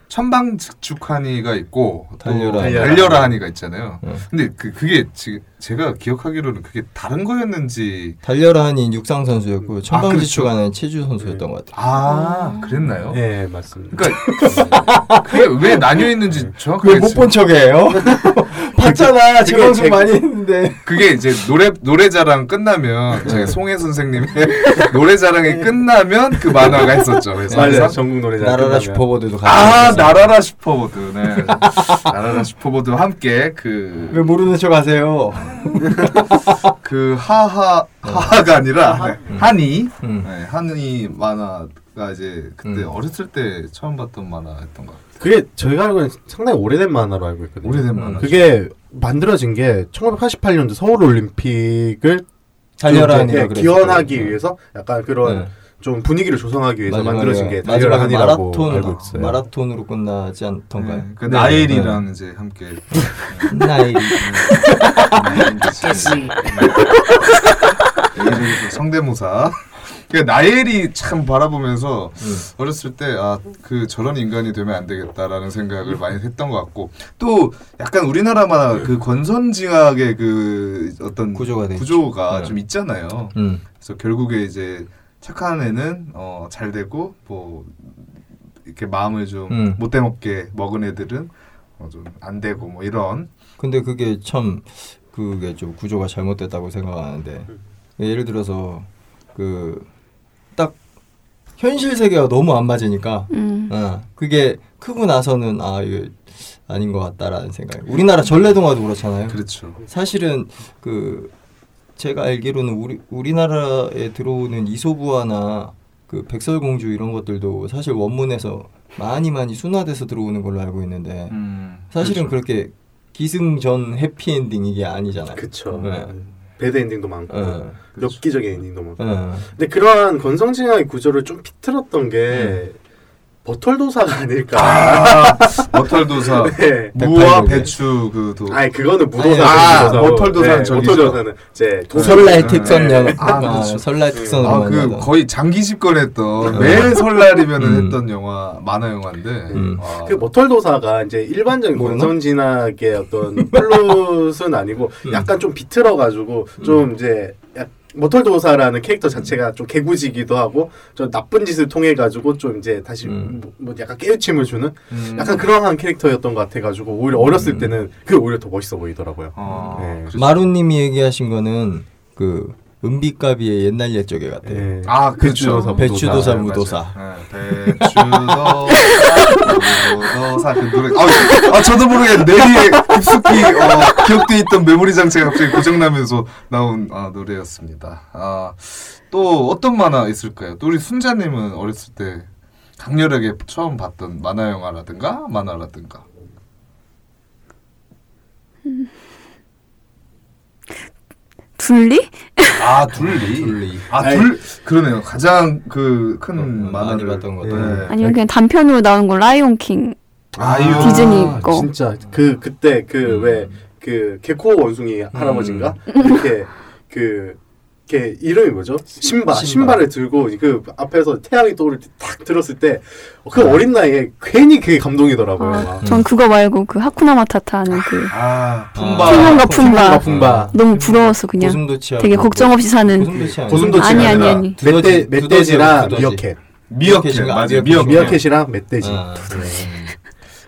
천방즉축 한이가 있고 또 달려라. 달려라, 한이가 있잖아요. 어. 근데 그 그게 지, 제가 기억하기로는 그게 다른 거였는지 달려라 하니 육상 선수였고 천방지축하는 그렇죠. 체조 선수였던 것 같아요. 아 그랬나요? 네 맞습니다. 그러니까 그게 왜 나뉘어 있는지 정확하게 왜못본 척해요? 봤잖아. 제 방송 제- 많이 했는데. 그게 이제 노래 노래자랑 끝나면 저희 송해 선생님의 노래자랑이 끝나면 그 만화가 했었죠. 그래서 맞아요. 전국 노래자 날아라. 슈퍼보드도. 아. 날아라 슈퍼보드 네 날아라 슈퍼보드와 함께 그 왜 모르는 척 하세요? 그 하하 하하가 아니라 네, 한이 음. 네, 한이 만화가 이제 그때 음. 어렸을 때 처음 봤던 만화였던 것 같아요. 그게 저희가 알고는 상당히 오래된 만화로 알고 있거든요. 오래된 음. 만화. 그게 만들어진 게 1988년도 서울 올림픽을 달려라 예, 기원하기 위해서 약간 그런 네. 좀 분위기를 조성하기 위해서 만들어진 게 마지막에 한이라고 마라톤 알고 있어요. 마라톤으로 끝나지 않던가요? 네, 그 네. 나엘이랑 이제 함께 나이 여기저기서 성대모사. 그 나엘이 참 바라보면서 음. 어렸을 때 아 그 저런 인간이 되면 안 되겠다라는 생각을 많이 했던 것 같고 또 약간 우리나라 만화 그 권선징악의 그 어떤 구조가. 구조가 네. 좀 있잖아요. 음. 그래서 결국에 이제 착한 애는 어, 잘 되고 뭐 이렇게 마음을 좀 음. 못돼 먹게 먹은 애들은 어, 좀안 되고 뭐 이런 근데 그게 참 그게 좀 구조가 잘못됐다고 생각하는데 예를 들어서 그 딱 현실 세계가 너무 안 맞으니까 음. 어, 그게 크고 나서는 아 이거 아닌 것 같다라는 생각이 우리나라 전래동화도 그렇잖아요. 그렇죠. 사실은 그 제가 알기로는 우리 우리나라에 들어오는 이솝우화나 그 백설공주 이런 것들도 사실 원문에서 많이 많이 순화돼서 들어오는 걸로 알고 있는데 음, 사실은 그렇죠. 그렇게 기승전 해피엔딩 이게 아니잖아요. 그쵸. 네. bad ending도 많고 네. 엽기적인 엔딩도 많고. 네. 근데 그러한 권선징악의 구조를 좀 비틀었던 게 머털도사가 아닐까. 아, 머털도사 네. 무와. 배추 그 도 아니 그거는 무도사. 아, 무도사고. 머털도사는 저기죠. 머털도사는 이제 설날 네. 아, 아, 그렇죠. 설날 특선으로 아, 그 만나던. 거의 장기 집권했던 네. 매 설날이면은 음. 했던 영화 만화 영화인데 음. 아, 그 머털도사가 이제 일반적인? 권선징악의 어떤 플롯은 아니고 음. 약간 좀 비틀어 가지고 좀 이제 약- 머털도사라는 캐릭터 자체가 좀 개구지기도 하고 좀 나쁜 짓을 통해 가지고 좀 이제 다시 음. 뭐, 뭐 약간 깨우침을 주는 음. 약간 그러한 캐릭터였던 것 같아 가지고 오히려 어렸을 음. 때는 그게 오히려 더 멋있어 보이더라고요. 아, 네. 그렇죠. 마루님이 얘기하신 거는 그 은비가비의 옛날 옛적에 같아요. 예. 아, 그렇죠. 배추도사, 배추도사, 네, 무도사. 네, 배추도사, 무도사 그 노래. 아, 아 저도 모르게 내리에 깊숙이 어, 기억돼 있던 메모리 장치가 갑자기 고장나면서 나온 아, 노래였습니다. 아, 또 어떤 만화 있을까요? 또 우리 순자님은 어렸을 때 강렬하게 처음 봤던 만화 영화라든가 만화라든가. 둘리? 아 둘리. 둘리. 아 아이. 둘 그러네요. 가장 그큰 어, 만화를 많이 봤던 것 예. 같아요. 아니면 그냥 단편으로 나온 거 라이온 킹. 아이유. 디즈니 거. 진짜 그 그때 그 음. 왜그 개코 원숭이 할아버지인가 이렇게 그 걔 이름이 뭐죠? 신바 신바. 신발 을 들고 그 앞에서 태양이 떠오를 때 딱 들었을 때 그 어린 나이에 괜히 그게 감동이더라고요. 아, 막. 전 그거 말고 그 하쿠나 마타타 하는 그아 아, 품바. 티몬과 품바 품바. 품바 너무 부러워서 그냥 고슴도치 되게 걱정 없이 사는 고슴도치 아니 아니 아니. 멧돼 멧돼지랑 두더지, 미어캣 미어캣 미어캣인가? 맞아요. 미어캣. 미어캣. 미어캣이랑 멧돼지 아,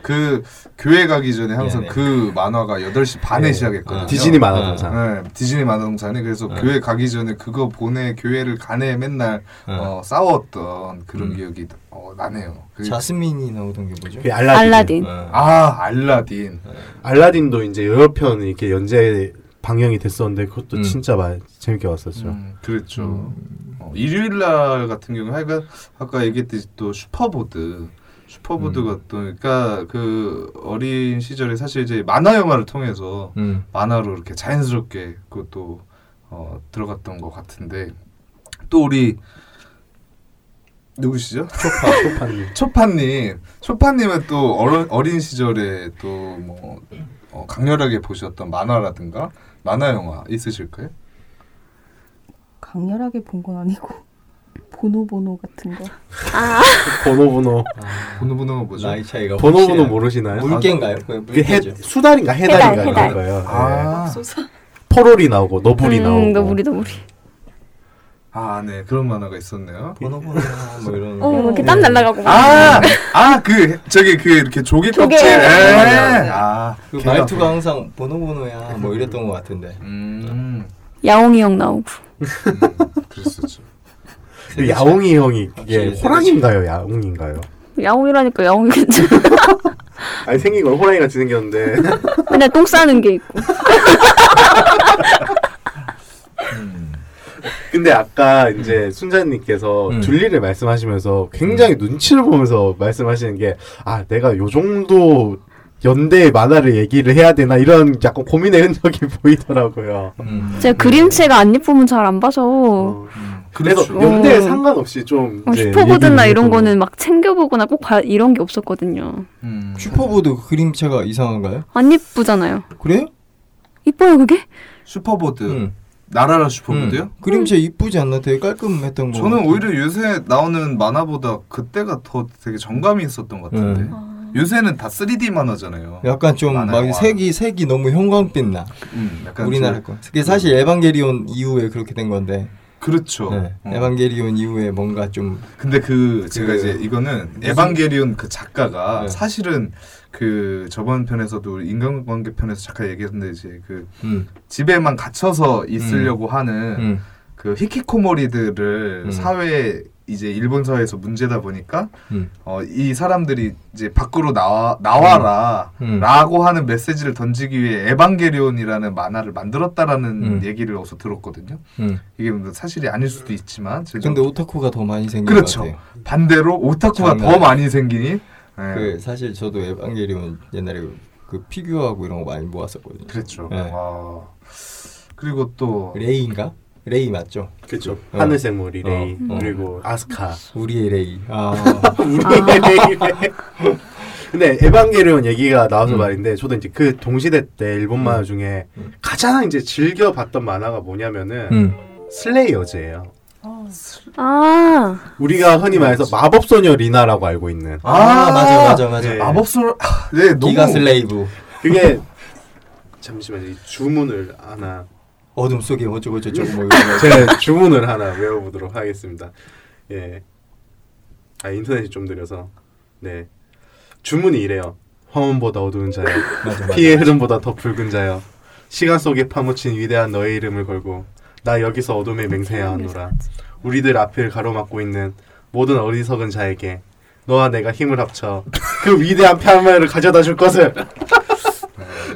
그 교회 가기 전에 항상 네, 네. 그 만화가 8시 반에 네. 시작했거든요. 디즈니 아. 만화 동산 네, 디즈니 만화 동산에 그래서 네. 교회 가기 전에 그거 보내 교회를 가네 맨날 네. 어, 싸웠던 그런 음. 기억이 어, 나네요. 그, 자스민이 나오던 게 뭐죠? 그 알라딘, 알라딘. 어. 아 알라딘. 알라딘도 이제 여러 편 이렇게 연재 방영이 됐었는데 그것도 음. 진짜 많이 재밌게 봤었죠. 음, 그랬죠. 음. 어, 일요일 날 같은 경우 하여간 아까 얘기했듯이 또 슈퍼보드 슈퍼보드가 또 그러니까 그 어린 시절에 사실 이제 만화 영화를 통해서 음. 만화로 이렇게 자연스럽게 그것도 어, 들어갔던 것 같은데 또 우리 누구시죠? 초파 초파님. 초파님 초파님은 또 어린, 어린 시절에 또뭐 어, 강렬하게 보셨던 만화라든가 만화 영화 있으실까요? 강렬하게 본 건 아니고 보노보노 같은 거. 번호번호 보노 보노가 뭐죠? 나이 차이가 번호번호 확실해요. 모르시나요? 물개인가요? 그게 그게 해, 물개죠. 수달인가 해달인가 해달, 그런. 거예요. 네. 아, 쏘사. 포롤이 나오고 너블이 나오고. 음, 너구리 너구리. 아, 네 그런 만화가 있었네요. 번호 번호 뭐 이런 어, 거. 이렇게 땀 날라가고. 아, 아, 그 저기 그 이렇게 조개 조개. 껍질. 에. 맞아요. 아, 그 말투가 항상 번호 번호야 뭐 이랬던 것 같은데. 음, 야옹이 형 나오고. 음, 그랬었죠. 그 야옹이 형이 이게 확실히 호랑인가요? 야옹인가요? 야옹이라니까 야옹이겠죠. 아니 생긴 건 호랑이 같이 생겼는데 맨날 똥 싸는 게 있고. 음. 근데 아까 이제 순자님께서 음. 둘리를 말씀하시면서 굉장히 눈치를 보면서 말씀하시는 게 아 내가 요 정도 연대 만화를 얘기를 해야 되나 이런 약간 고민의 흔적이 보이더라고요. 음. 제가 그림체가 안 예쁘면 잘 안 봐서. 어. 그래서 그렇죠. 연대에 어. 상관없이 좀 어, 이제 슈퍼보드나 이런 거는 막 챙겨보거나 꼭 봐, 이런 게 없었거든요. 음. 슈퍼보드 그림체가 이상한가요? 안 예쁘잖아요. 그래요? 이뻐요 그게? 슈퍼보드. 음. 날아라 슈퍼보드요? 음. 그림체 이쁘지 않나? 되게 깔끔했던 거. 저는 같아. 오히려 요새 나오는 만화보다 그때가 더 되게 정감이 있었던 것 같은데. 음. 요새는 다 3D 만화잖아요. 약간 좀 막. 색이 색이 너무 형광빛 나. 음, 약간 우리나라 좀- 거. 그게 사실 에반게리온 이후에 그렇게 된 건데. 그렇죠. 네. 어. 에반게리온 이후에 뭔가 좀 근데 그 제가 그 이제 이거는 무슨- 에반게리온 그 작가가 네. 사실은 그 저번 편에서도 인간관계 편에서 잠깐 얘기했는데 이제 그 음, 집에만 갇혀서 있으려고 하는 음, 그 히키코모리들을 음. 사회 이제 일본 사회에서 문제다 보니까 음. 어, 이 사람들이 이제 밖으로 나와 나와라 음. 라고 하는 메시지를 던지기 위해 에반게리온이라는 만화를 만들었다라는 음. 얘기를 어서 들었거든요. 음. 이게 뭐 사실이 아닐 수도 있지만 근데 오타쿠가 더 많이 생긴 그렇죠. 것 같아요. 반대로 오타쿠가 더 많이 생기니 예, 그 사실 저도 에반게리온 옛날에 그, 그 피규어하고 이런 거 많이 모았었거든요. 그랬죠. 네. 와. 그리고 또 레이인가? 레이 맞죠? 그렇죠. 어. 하늘색 머리 레이 어. 그리고 아스카 우리의 레이. 아, 우리의 레이. 근데 에반게리온 얘기가 나와서 음. 말인데 저도 이제 그 동시대 때 일본 만화 중에 음. 가장 이제 즐겨 봤던 만화가 뭐냐면은 음. 슬레이어즈예요. 아, 아 우리가 흔히 말해서 마법소녀 리나라고 알고 있는 아, 맞아 맞아 맞아. 네. 마법소 아, 네 너무 기가 슬레이브. 그게 잠시만요 이 주문을 하나 어둠 속에 어쩌고 저쩌고 뭐 거. 제가 주문을 하나 외워보도록 하겠습니다. 예. 아 인터넷이 좀 느려서 네 주문이 이래요. 화원보다 어두운 자여, 맞아 맞아. 피의 흐름보다 더 붉은 자여, 시간 속에 파묻힌 위대한 너의 이름을 걸고 나 여기서 어둠에 맹세하노라. 우리들 앞을 가로막고 있는 모든 어리석은 자에게 너와 내가 힘을 합쳐 그 위대한 파멸을 가져다 줄 것을.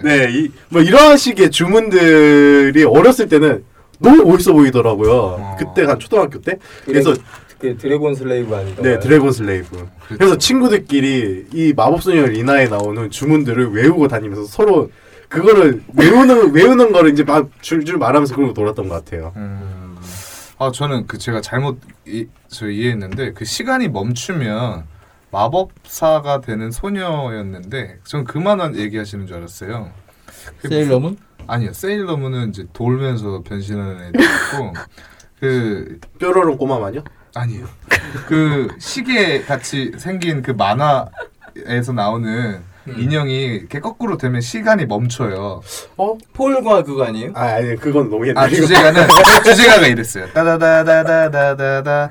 네, 이, 뭐 이런 식의 주문들이 어렸을 때는 너무 멋있어 보이더라고요. 어. 그때 한 초등학교 때. 그래서 그 Dragon Slave 아닌가? 네, Dragon Slave. 그래서 친구들끼리 이 마법소녀 리나에 나오는 주문들을 외우고 다니면서 서로 그거를 외우는 외우는 거를 이제 막 줄줄 말하면서 그러고 놀았던 것 같아요. 음. 아 저는 그 제가 잘못 이, 저 이해했는데 그 시간이 멈추면 마법사가 되는 소녀였는데 전 그만한 얘기하시는 줄 알았어요. 그 세일러문? 아니요 세일러문은 이제 돌면서 변신하는 애들 있고 그 뾰로롱 꼬마만요? 아니요 그 시계 같이 생긴 그 만화에서 나오는 음. 인형이 이렇게 거꾸로 되면 시간이 멈춰요. 어? 폴과 그거 아니에요? 아 아니 그건 너무 옛날 아 주제가는 주제가가 이랬어요. 따다다다다다다다.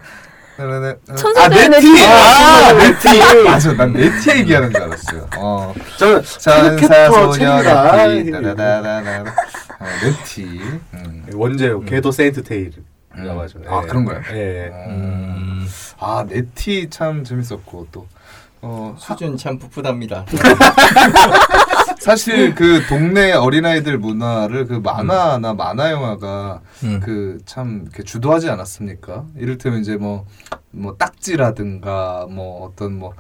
아 천사들의 네티. 네티. 아 네티. 맞아, 난 네티 얘기하는 줄 알았어요. 어. 저는 천사 소녀 네티. 따다다다다. 어, 네티. 음. 원제요. 괴도 세인트 테일. 음. 나와죠. 아, 그런가요? 예. 음, 아 네티 참 재밌었고 또. 어, 사, 수준 참 풋풋합니다. 사실 그 동네 어린아이들 문화를 그 만화나 만화 영화가 음. 그참 이렇게 주도하지 않았습니까? 이를테면 이제 뭐뭐 딱지라든가 뭐 어떤 뭐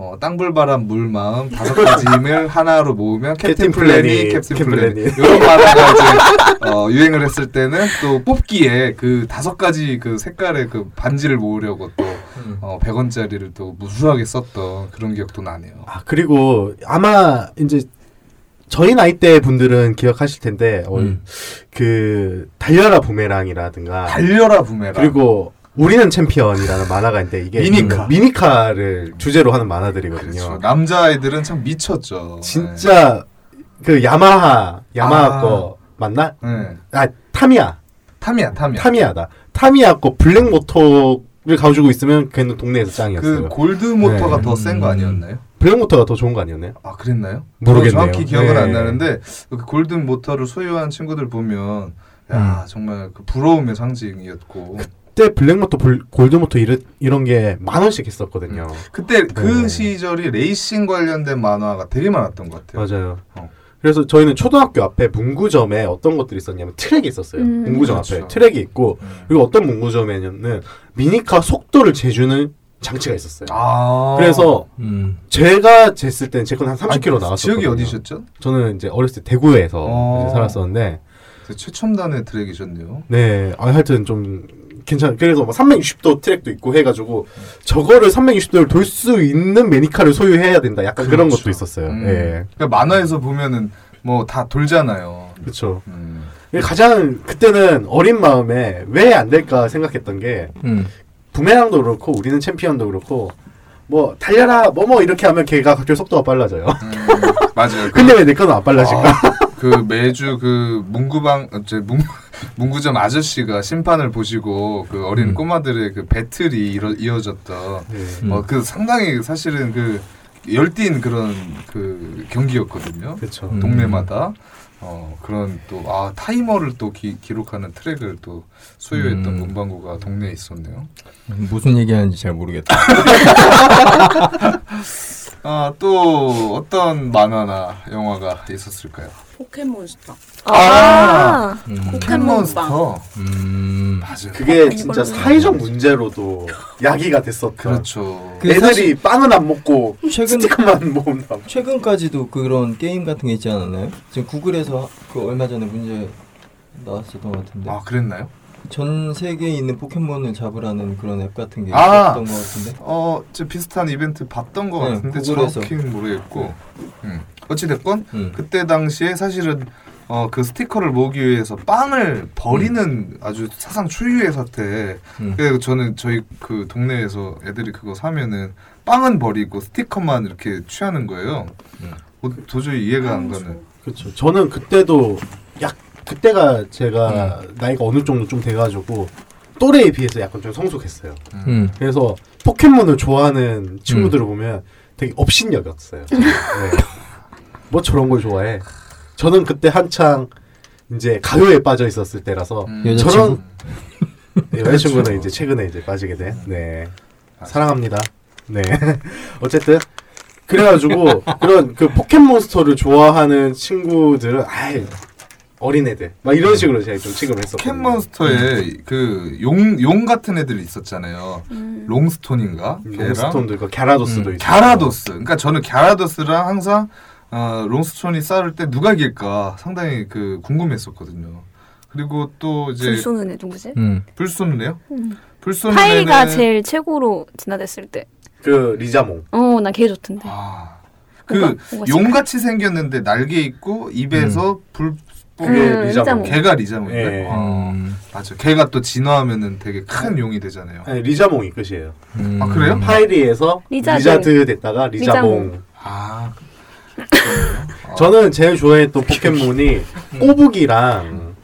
어, 땅불바람 물마음 다섯 가지 힘을 하나로 모으면 Captain Planet, Captain Planet. 이런 만화가 이제 어, 유행을 했을 때는 또 뽑기에 그 다섯 가지 그 색깔의 그 반지를 모으려고 또 음. 어, 100원짜리를 또 무수하게 썼던 그런 기억도 나네요. 아 그리고 아마 이제 저희 나이 대 분들은 기억하실 텐데 어, 음. 그 달려라 부메랑이라든가 달려라 부메랑 그리고 우리는 챔피언이라는 만화가 있는데 이게 미니카. 미니카를 주제로 하는 만화들이거든요. 그렇죠. 남자아이들은 참 미쳤죠. 진짜 그 야마하 야마하 아. 거 맞나? 네. 네. 아 타미야 타미야 타미야. 타미야다. 타미야 거 black 모터를 가지고 있으면 걔는 동네에서 짱이었어요. 그 골드 모터가 네. 더센 거 아니었나요? black 모터가 더 좋은 거 아니었나요? 아 그랬나요? 모르겠네요. 정확히 기억은 네. 안 나는데 그 golden 모터를 소유한 친구들 보면 야 정말 그 부러움의 상징이었고 그때 black 모터, 불- 골드 모터 이런 이런 게 만 원씩 했었거든요. 그때 그 네. 시절이 레이싱 관련된 만화가 되게 많았던 것 같아요. 맞아요. 어. 그래서 저희는 초등학교 앞에 문구점에 어떤 것들이 있었냐면 트랙이 있었어요. 음. 문구점 그렇죠. 앞에 트랙이 있고 음. 그리고 어떤 문구점에는 미니카 속도를 재주는 장치가 있었어요. 아 그래서 음. 제가 쟀을 때는 제건한 30km 아니, 나왔었거든요. 지역이 어디셨죠? 저는 이제 어렸을 때 대구에서 어. 이제 살았었는데 그 최첨단의 트랙이셨네요. 네, 아, 하여튼 좀 괜찮. 그래서 뭐 360도 트랙도 있고 해가지고 저거를 360도를 돌 수 있는 매니카를 소유해야 된다. 약간 그런 그렇죠. 것도 있었어요. 음. 예, 그러니까 만화에서 보면은 뭐 다 돌잖아요. 그렇죠. 음. 가장 그때는 어린 마음에 왜 안 될까 생각했던 게 음. 부메랑도 그렇고 우리는 챔피언도 그렇고 뭐 달려라 뭐뭐 이렇게 하면 걔가 갑자기 속도가 빨라져요. 음, 맞아요. 근데 왜 내 거는 안 빨라질까? 아, 그 매주 그 문구방 어째 문 문구점 아저씨가 심판을 보시고 그 어린 음. 꼬마들의 그 배틀이 이뤄, 이어졌던 네. 음. 어그 상당히 사실은 그 열띤 그런 그 경기였거든요. 그렇죠. 음. 동네마다 어 그런 또 아 타이머를 또 기, 기록하는 트랙을 또 소유했던 음. 문방구가 동네에 있었네요. 무슨 얘기하는지 잘 모르겠다. 아 또 어떤 만화나 영화가 있었을까요? 포켓몬스터. 아, 음. 포켓몬스터 음. 맞아요. 그게 이걸로 진짜 사회적 문제로도 야기가 됐었다. 그렇죠. 그 애들이 사실- 빵은 안 먹고 최근 스티커만 모은다. 최근까지도 그런 게임 같은 게 있지 않았나요? 지금 구글에서 그 얼마 전에 문제 나왔었던 것 같은데 아 그랬나요? 전 세계에 있는 포켓몬을 잡으라는 그런 앱 같은 게 아! 있었던 것 같은데 어, 저 비슷한 이벤트 봤던 것 네, 같은데. 정확히는 모르겠고. 음. 어찌 됐건 음. 그때 당시에 사실은 어, 그 스티커를 모으기 위해서 빵을 버리는 아주 사상 초유의 사태. 음. 그래서 저는 저희 그 동네에서 애들이 그거 사면은 빵은 버리고 스티커만 이렇게 취하는 거예요. 음. 어, 도저히 이해가 안 가는. 그렇죠. 저는 그때도 약 그때가 제가 음. 나이가 어느 정도 좀 돼가지고 또래에 비해서 약간 좀 성숙했어요. 음. 그래서 포켓몬을 좋아하는 친구들을 보면 되게 업신여겼어요. 네. 뭐 저런 걸 좋아해. 저는 그때 한창 이제 가요에 빠져 있었을 때라서 음. 저런 네, 여자친구는 그렇죠. 이제 최근에 이제 빠지게 돼. 네. 사랑합니다. 네. 어쨌든 그래가지고 그런 그 포켓몬스터를 좋아하는 친구들은 아이 어린애들 막 이런 식으로 제가 좀 취급을 했었거든요. 포켓몬스터에 그용 용 같은 애들이 있었잖아요. 음. 롱스톤인가? 롱스톤도 있고 갸라도스도 음, 있고 갸라도스. 그러니까 저는 갸라도스랑 항상 어, 롱스톤이 싸울 때 누가 이길까 상당히 그 궁금했었거든요. 그리고 또 이제 불 쏘는 애 누구지? 음. 불 쏘는 애요? 음. 불 쏘는 파이가 애는- 제일 최고로 진화됐을 때. 그 리자몽. 어, 나 걔 좋던데. 아, 그 용같이 생겼는데 날개 있고 입에서 불 뽀개 그게 음, 리자몽. 리자몽. 걔가 리자몽인데. 예. 어, 음. 맞아. 걔가 또 진화하면은 되게 큰 용이 되잖아요. 아니 리자몽이 끝이에요. 음. 아, 그래요? 파이리에서 리자드. 리자드 됐다가 리자몽. 리자몽. 아, 저는 제일 좋아했던 포켓몬이 꼬북이랑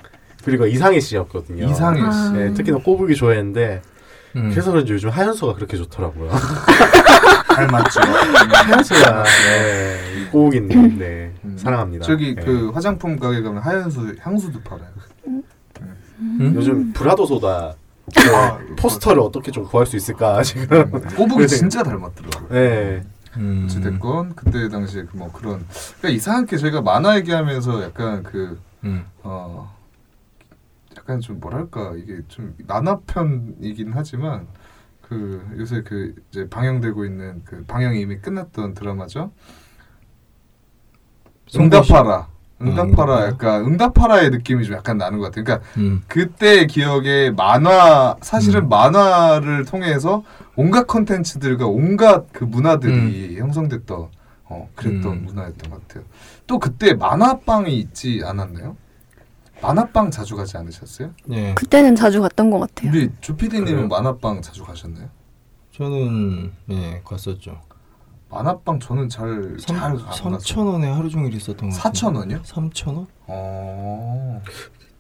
그리고 이상해 씨였거든요. 이상해 씨. 아. 네, 특히나 꼬북이 좋아했는데 음. 그래서 그런지 요즘 하연수가 그렇게 좋더라고요. 잘 맞죠. 하연수가 네, 이 꼬북이님 네, 음. 사랑합니다. 저기 네. 그 화장품 가게 가면 하얀수 향수도 팔아요. 음? 요즘 브라도 소다 그 아, 포스터를 어떻게 좀 구할 수 있을까 지금. 꼬북이 진짜 닮았더라고요. 네. 음. 어찌됐건 그때 당시에 그뭐 그런 그러니까 이상하게 저희가 만화 얘기하면서 약간 그 음. 어 약간 좀 뭐랄까 이게 좀 만화편이긴 하지만 그 요새 그 이제 방영되고 있는 그 방영이 이미 끝났던 드라마죠. 응답하라. 응답하라 음. 약간 응답하라의 느낌이 좀 약간 나는 것 같아요. 그러니까 음. 그때 기억에 만화 사실은 음. 만화를 통해서 온갖 컨텐츠들과 온갖 그 문화들이 형성됐던 어 그랬던 음. 문화였던 것 같아요. 또 그때 만화방이 있지 않았나요? 만화방 자주 가지 않으셨어요? 예. 그때는 자주 갔던 것 같아요. 우리 주피디님은 그래요? 만화방 자주 가셨나요? 저는 예 갔었죠. 만화방 저는 잘잘 3천 원에 하루 종일 있었던 것 같아요. 4천 원이요? 3천 원? 어.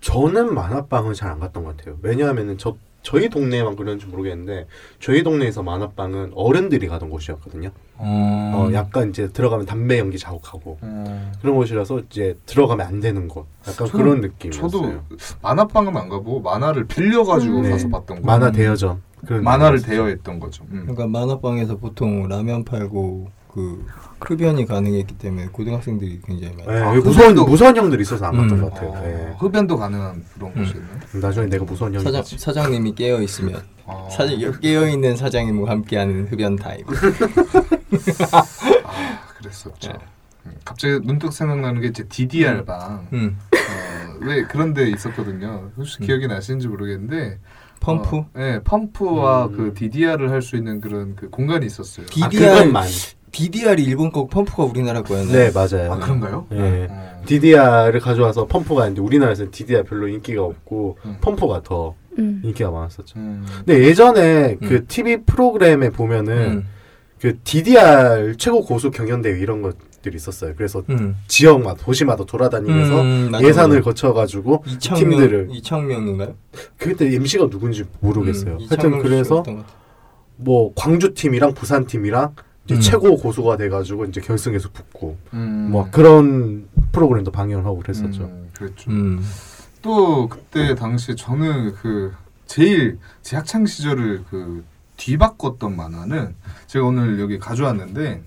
저는 만화방을 잘안 갔던 것 같아요. 왜냐하면은 저 저희 동네에만 그런지 모르겠는데 저희 동네에서 만화방은 어른들이 가던 곳이었거든요. 어. 어, 약간 이제 들어가면 담배 연기 자욱하고 음. 그런 곳이라서 이제 들어가면 안 되는 곳. 약간 저는- 그런 느낌이었어요. 저도 만화방은 안 가고 만화를 빌려가지고 네. 가서 봤던 거. 만화 대여점 그런 만화를. 대여했던 거죠. 음. 그러니까 만화방에서 보통 라면 팔고 그 흡연이 가능했기 때문에 고등학생들이 굉장히 많이. 네, 아, 무서운 흡연도- 무서운 형들이 있어서 안 갔던 음. 것 같아요. 어, 네. 흡연도 가능한 그런 음. 곳이었나요? 나중에 내가 무서운 형이 사장. 사장님이 깨어 있으면 아. 사장 깨어 있는 사장님과 함께하는 흡연 타임. 아, 그랬었죠. 네. 음, 갑자기 문득 생각나는 게 이제 DDR 방. 음. 어, 왜 그런 데 있었거든요. 혹시 음. 기억이 나시는지 모르겠는데 펌프. 어, 네, 펌프와 음. 그 DDR을 할 수 있는 그런 그 공간이 있었어요. 디- 아, DDR. DDR이 일본 거 펌프가 우리나라 거였나요? 네 맞아요. 아, 그런가요? 네. 어. DDR을 가져와서 펌프가 있는데 우리나라에서는 DDR 별로 인기가 없고 음. 펌프가 더 음. 인기가 많았었죠. 음. 근데 예전에 음. 그 TV 프로그램에 보면은 음. 그 DDR 최고 고수 경연대회 이런 것들이 있었어요. 그래서 음. 지역마다 도시마다 돌아다니면서 음, 예산을 맞아. 거쳐 가지고 이창명 팀들을 이창명인가요? 그때 MC가 누군지 모르겠어요. 음, 하여튼 그래서. 뭐 광주 팀이랑 부산 팀이랑 이제 음. 최고 고수가 돼가지고 이제 결승에서 붙고 음. 뭐 그런 프로그램도 방영을 하고 그랬었죠. 음, 그랬죠. 음. 또 그때 당시에 저는 그 제일 제 학창 시절을 그 뒤바꿨던 만화는 제가 오늘 여기 가져왔는데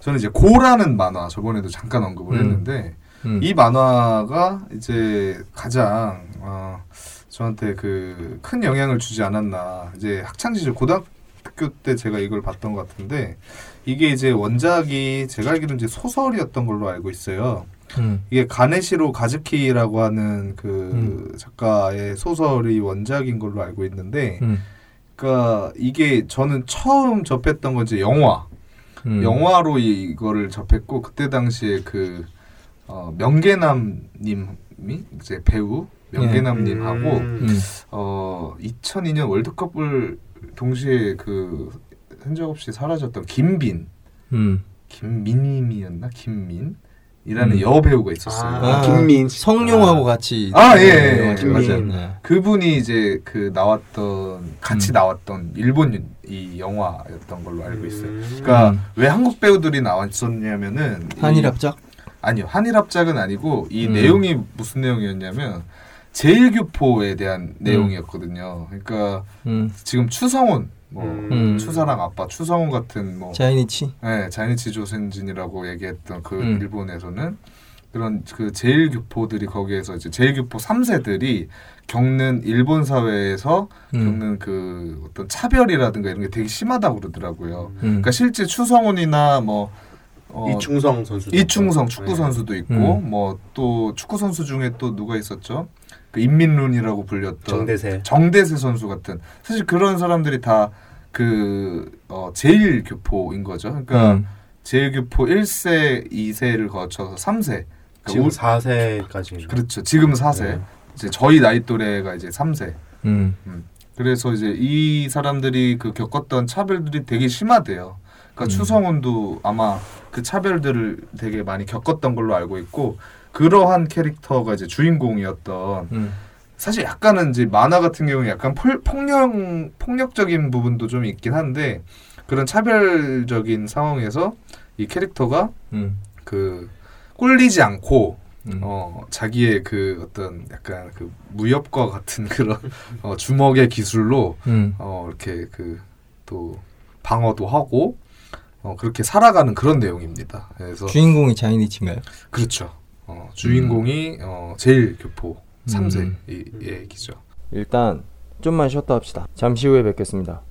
저는 이제 고라는 만화 저번에도 잠깐 언급을 음. 했는데 음. 이 만화가 이제 가장 어, 저한테 그 큰 영향을 주지 않았나 이제 학창 시절 고등학교 때 제가 이걸 봤던 것 같은데 이게 이제 원작이 제가 알기로는 이제 소설이었던 걸로 알고 있어요. 음. 이게 가네시로 가즈키라고 하는 그 음. 작가의 소설이 원작인 걸로 알고 있는데, 음. 그러니까 이게 저는 처음 접했던 건 이제 영화, 음. 영화로 이거를 접했고 그때 당시에 그 어, 명계남님이 이제 배우 명계남님하고 음. 음. 어 2002년 월드컵을 동시에 그 흔적 없이 사라졌던 김빈, 음. 김민임이었나 김민 이라는 음. 여배우가 있었어요. 아, 김민 씨. 성룡하고 같이 아, 예, 네, 예, 영화 예. 맞아요. 네. 그분이 이제 그 나왔던 같이 음. 나왔던 일본 이 영화였던 걸로 알고 있어요. 음. 그러니까 음. 왜 한국 배우들이 나왔었냐면은 이- 한일합작? 아니요 한일합작은 아니고 이 음. 내용이 무슨 내용이었냐면 제일교포에 대한 내용이었거든요. 그러니까 음. 지금 추성훈 뭐 음. 추사랑 아빠 추성훈 같은 뭐 자이니치. 네, 자이니치 조센진이라고 얘기했던 그 음. 일본에서는 그런 그 제일 교포들이 거기에서 이제 제일 교포 3세들이 겪는 일본 사회에서 음. 겪는 그 어떤 차별이라든가 이런 게 되게 심하다고 그러더라고요. 음. 그러니까 실제 추성훈이나 뭐 어, 이충성 선수. 이충성 축구 선수도 있고 음. 뭐또 축구 선수 중에 또 누가 있었죠? 그 인민룬이라고 불렸던 정대세. 정대세 선수 같은 사실 그런 사람들이 다그 어, 제일 교포인 거죠. 그러니까 음. 제일 교포 1세, 2세를 거쳐서 3세. 지금 우- 4세까지. 그렇죠. 지금 4세. 네. 이제 저희 나이 또래가 이제 3세. 음. 그래서 이제 이 사람들이 그 겪었던 차별들이 되게 심하대요. 그러니까 음. 추성훈도 아마 그 차별들을 되게 많이 겪었던 걸로 알고 있고 그러한 캐릭터가 이제 주인공이었던 음. 사실 약간은 이제 만화 같은 경우에 약간 폴, 폭력 폭력적인 부분도 좀 있긴 한데 그런 차별적인 상황에서 이 캐릭터가 음. 그 꿀리지 않고 음. 어 자기의 그 어떤 약간 그 무협과 같은 그런 어, 주먹의 기술로 음. 어 이렇게 그 또 방어도 하고 어 그렇게 살아가는 그런 내용입니다. 그래서 주인공이 자이니치인가요? 그렇죠. 어 주인공이 어 제일 교포 3세 음. 이 얘기죠. 일단 좀만 쉬었다 합시다. 잠시 후에 뵙겠습니다.